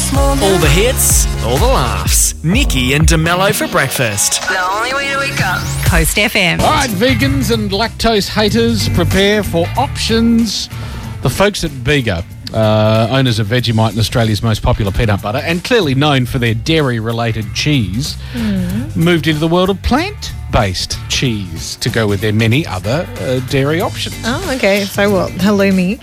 this morning. All the hits, all the laughs. Nikki and de Mello for breakfast. The only way to wake up. Coast FM. All right, vegans and lactose haters, prepare for options. The folks at Bega, uh, owners of Vegemite and Australia's most popular peanut butter, and clearly known for their dairy-related cheese, moved into the world of plant-based cheese to go with their many other uh, dairy options. Oh, okay. So what? Halloumi.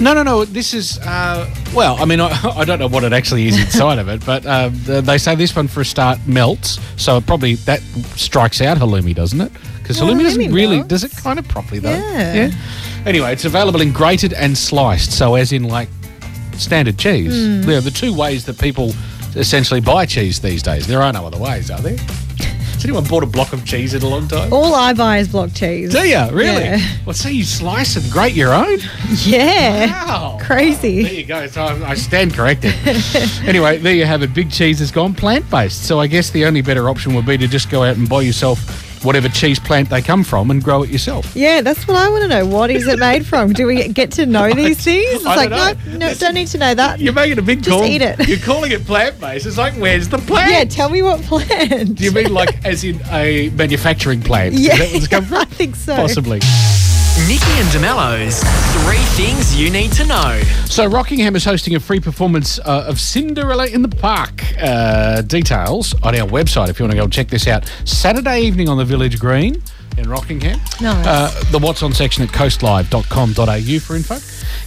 No, no, no. This is uh, well. I mean, I, I don't know what it actually is inside of it, but uh, they say this one for a start melts, so it probably that strikes out halloumi, doesn't it? Because Yeah, halloumi doesn't really melts. does it kind of properly though. Yeah. Anyway, it's available in grated and sliced, so as in like standard cheese. Hmm. They're the two ways that people essentially buy cheese these days. There are no other ways, are there? Has anyone bought a block of cheese in a long time? All I buy is block cheese. Do you really? Yeah. Well, so you slice and grate your own. Yeah. Wow. Crazy. There you go. So I, I stand corrected. anyway, there you have it. Big Cheese has gone plant based. So I guess the only better option would be to just go out and buy yourself whatever cheese plant they come from and grow it yourself. Yeah, that's what I want to know. What is it made from? Do we get to know these things? It's I like, no, no, don't need to know that. You're making a big Just call. eat it. You're calling it plant based. It's like, where's the plant? Yeah, tell me what plant. Do you mean like as in a manufacturing plant? Yeah, Is that where it's come from? I think so. Possibly. Nikki and de Mello's three things you need to know. So Rockingham is hosting a free performance uh, of Cinderella in the Park. Uh, details on our website if you want to go and check this out. Saturday evening on the Village Green in Rockingham. Nice. Uh, the What's On section at coastlive.com.au for info.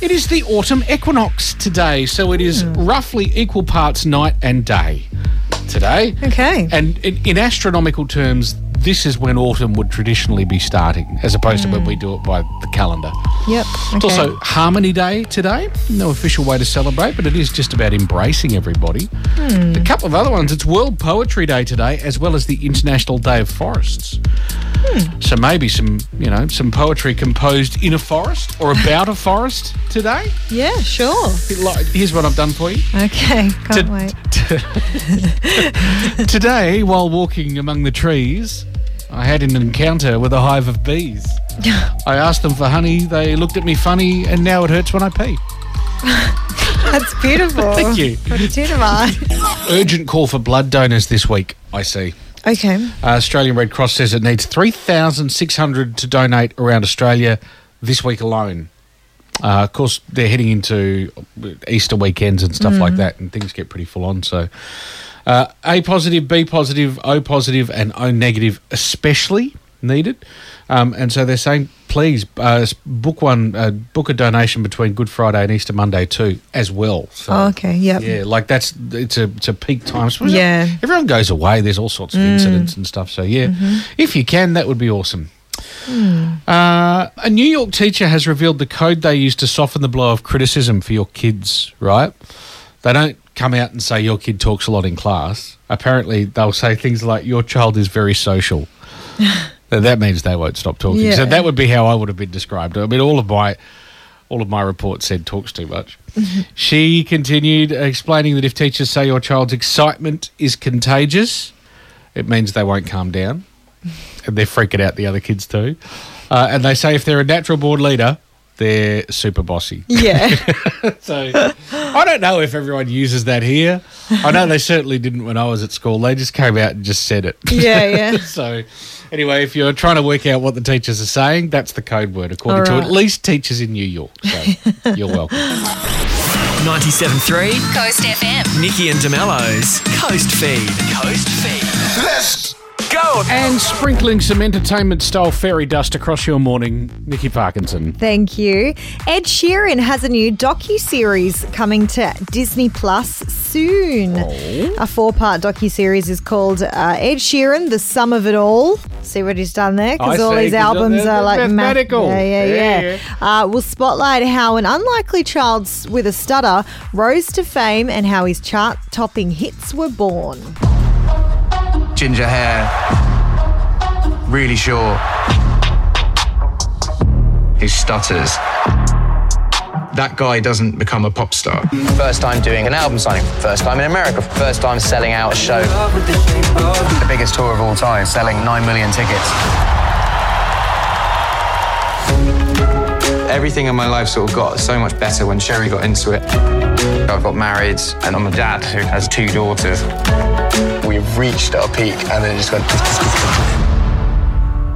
It is the autumn equinox today, so it is roughly equal parts night and day today. Okay. And in, in astronomical terms, this is when autumn would traditionally be starting, as opposed to when we mm. do it by the calendar. Yep. It's also Harmony Day today. No official way to celebrate, but it is just about embracing everybody. Hmm. A couple of other ones. It's World Poetry Day today, as well as the International Day of Forests. Hmm. So maybe some, you know, some poetry composed in a forest or about a forest today. Yeah, sure. Like- Here's what I've done for you. Okay, can't To- wait. Today, while walking among the trees, I had an encounter with a hive of bees. I asked them for honey, they looked at me funny, and now it hurts when I pee. That's beautiful. Thank you. Urgent call for blood donors this week, I see. Okay. Uh, Australian Red Cross says it needs 3,600 to donate around Australia this week alone. Uh, of course, they're heading into Easter weekends and stuff like that, and things get pretty full on. So, uh, A positive, B positive, O positive, and O negative, especially needed. Um, and so they're saying, please uh, book one, uh, book a donation between Good Friday and Easter Monday too, as well. So, Oh, okay. yeah, yeah, like that's it's a it's a peak time. So Yeah. Mm. everyone goes away. There's all sorts of incidents and stuff. So yeah, Mm-hmm. if you can, that would be awesome. Mm. Uh, a New York teacher has revealed the code they use to soften the blow of criticism for your kids. Right? They don't come out and say your kid talks a lot in class. Apparently, they'll say things like "Your child is very social." That means they won't stop talking. So that would be how I would have been described. I mean, all of my all of my reports said talks too much. she continued explaining that if teachers say your child's excitement is contagious, it means they won't calm down, and they're freaking out the other kids too. Uh, and they say if they're a natural born leader, they're super bossy. Yeah. So I don't know if everyone uses that here. I know they certainly didn't when I was at school. They just came out and just said it. yeah, yeah. So, anyway, if you're trying to work out what the teachers are saying, that's the code word, according All to at least teachers in New York. So, you're welcome. 97.3 Coast FM. Nikki and de Mello's Coast Feed. Coast Feed. Let's Go. And sprinkling some entertainment style fairy dust across your morning, Nikki Parkinson. Thank you. Ed Sheeran has a new docu series coming to Disney Plus soon. Oh. A four-part docu series is called uh, Ed Sheeran: The Sum of It All. See what he's done there? Because all see, his 'cause albums they're- are like they're ma- mathematical. Yeah, yeah, Yeah, yeah. Uh, will spotlight how an unlikely child with a stutter rose to fame and how his chart-topping hits were born. Ginger hair, really short. He stutters. That guy doesn't become a pop star. First time doing an album signing, first time in America, first time selling out a show. The biggest tour of all time, selling 9 million tickets. Everything in my life sort of got so much better when Cherry got into it. I got married, and I'm a dad who has two daughters. We reached our peak, and then it just went.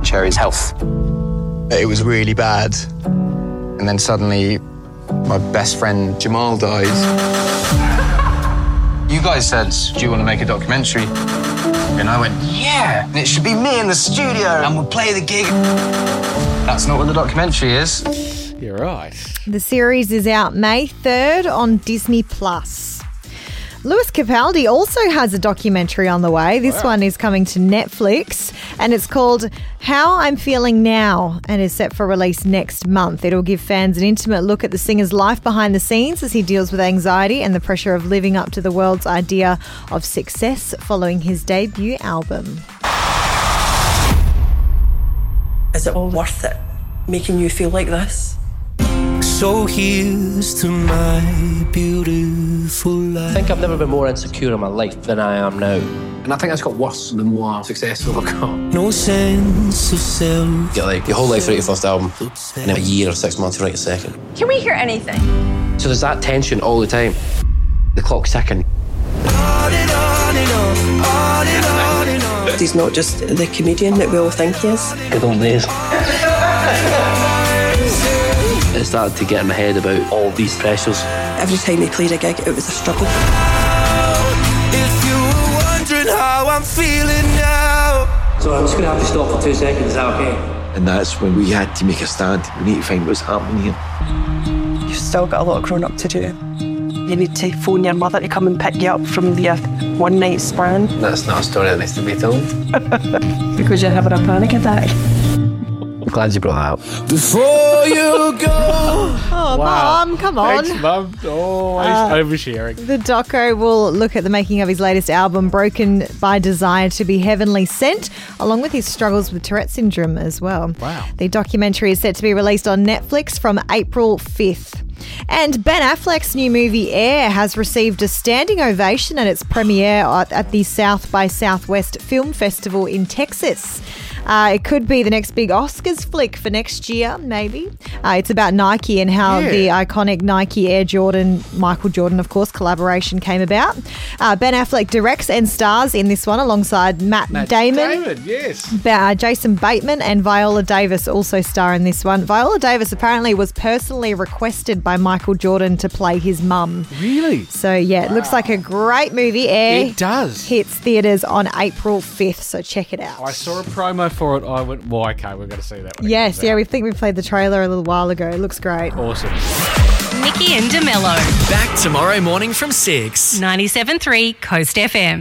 Cherry's health. It was really bad. And then suddenly, my best friend Jamal dies. You guys said, Do you want to make a documentary? And I went, Yeah, and it should be me in the studio, and we'll play the gig. That's not what the documentary is. You're right. The series is out May 3rd on Disney Plus. Lewis Capaldi also has a documentary on the way. This one is coming to Netflix and it's called How I'm Feeling Now and is set for release next month. It'll give fans an intimate look at the singer's life behind the scenes as he deals with anxiety and the pressure of living up to the world's idea of success following his debut album. Is it all worth it making you feel like this? So here's to my beautiful life. I think I've never been more insecure in my life than I am now. And I think that's got worse the more successful I got. No sense of self. Get like your whole life to write your first album, and then a year or six months to write a second. Can we hear anything? So there's that tension all the time. The clock's ticking. On and on and on, on and on and on. He's not just the comedian that we all think he is. Good old days. It started to get in my head about all these pressures. Every time he played a gig, it was a struggle. If you were wondering how I'm feeling now. So I'm just gonna have to stop for two seconds, is that okay? And that's when we had to make a stand. We need to find what's happening here. You've still got a lot of growing up to do. You need to phone your mother to come and pick you up from your one night stand That's not a story that needs to be told. because you're having a panic attack. I'm glad you brought that up. Before you go. Oh, Mom, come on. Thanks, Mum. Always Uh, oversharing. The doco will look at the making of his latest album, Broken by Desire to be Heavenly Sent, along with his struggles with Tourette syndrome as well. Wow. The documentary is set to be released on Netflix from April 5th. And Ben Affleck's new movie Air has received a standing ovation at its premiere at, at the South by Southwest Film Festival in Texas. Uh, it could be the next big Oscars flick for next year, maybe. Uh, it's about Nike and how Yeah. the iconic Nike Air Jordan, Michael Jordan, of course, collaboration came about. Uh, ben Affleck directs and stars in this one alongside Matt, Matt Damon. Yes. Ba- uh, Jason Bateman and Viola Davis also star in this one. Viola Davis apparently was personally requested by Michael Jordan to play his mum. Really? So, yeah, it looks like a great movie. Air It does. hits theatres on April 5th, so check it out. I saw a promo for it. I went, well, okay, we're going to see that one. Yes, yeah, we think we played the trailer a little while ago. It looks great. Awesome. Nikki and de Mello. Back tomorrow morning from 6. 97.3 Coast FM.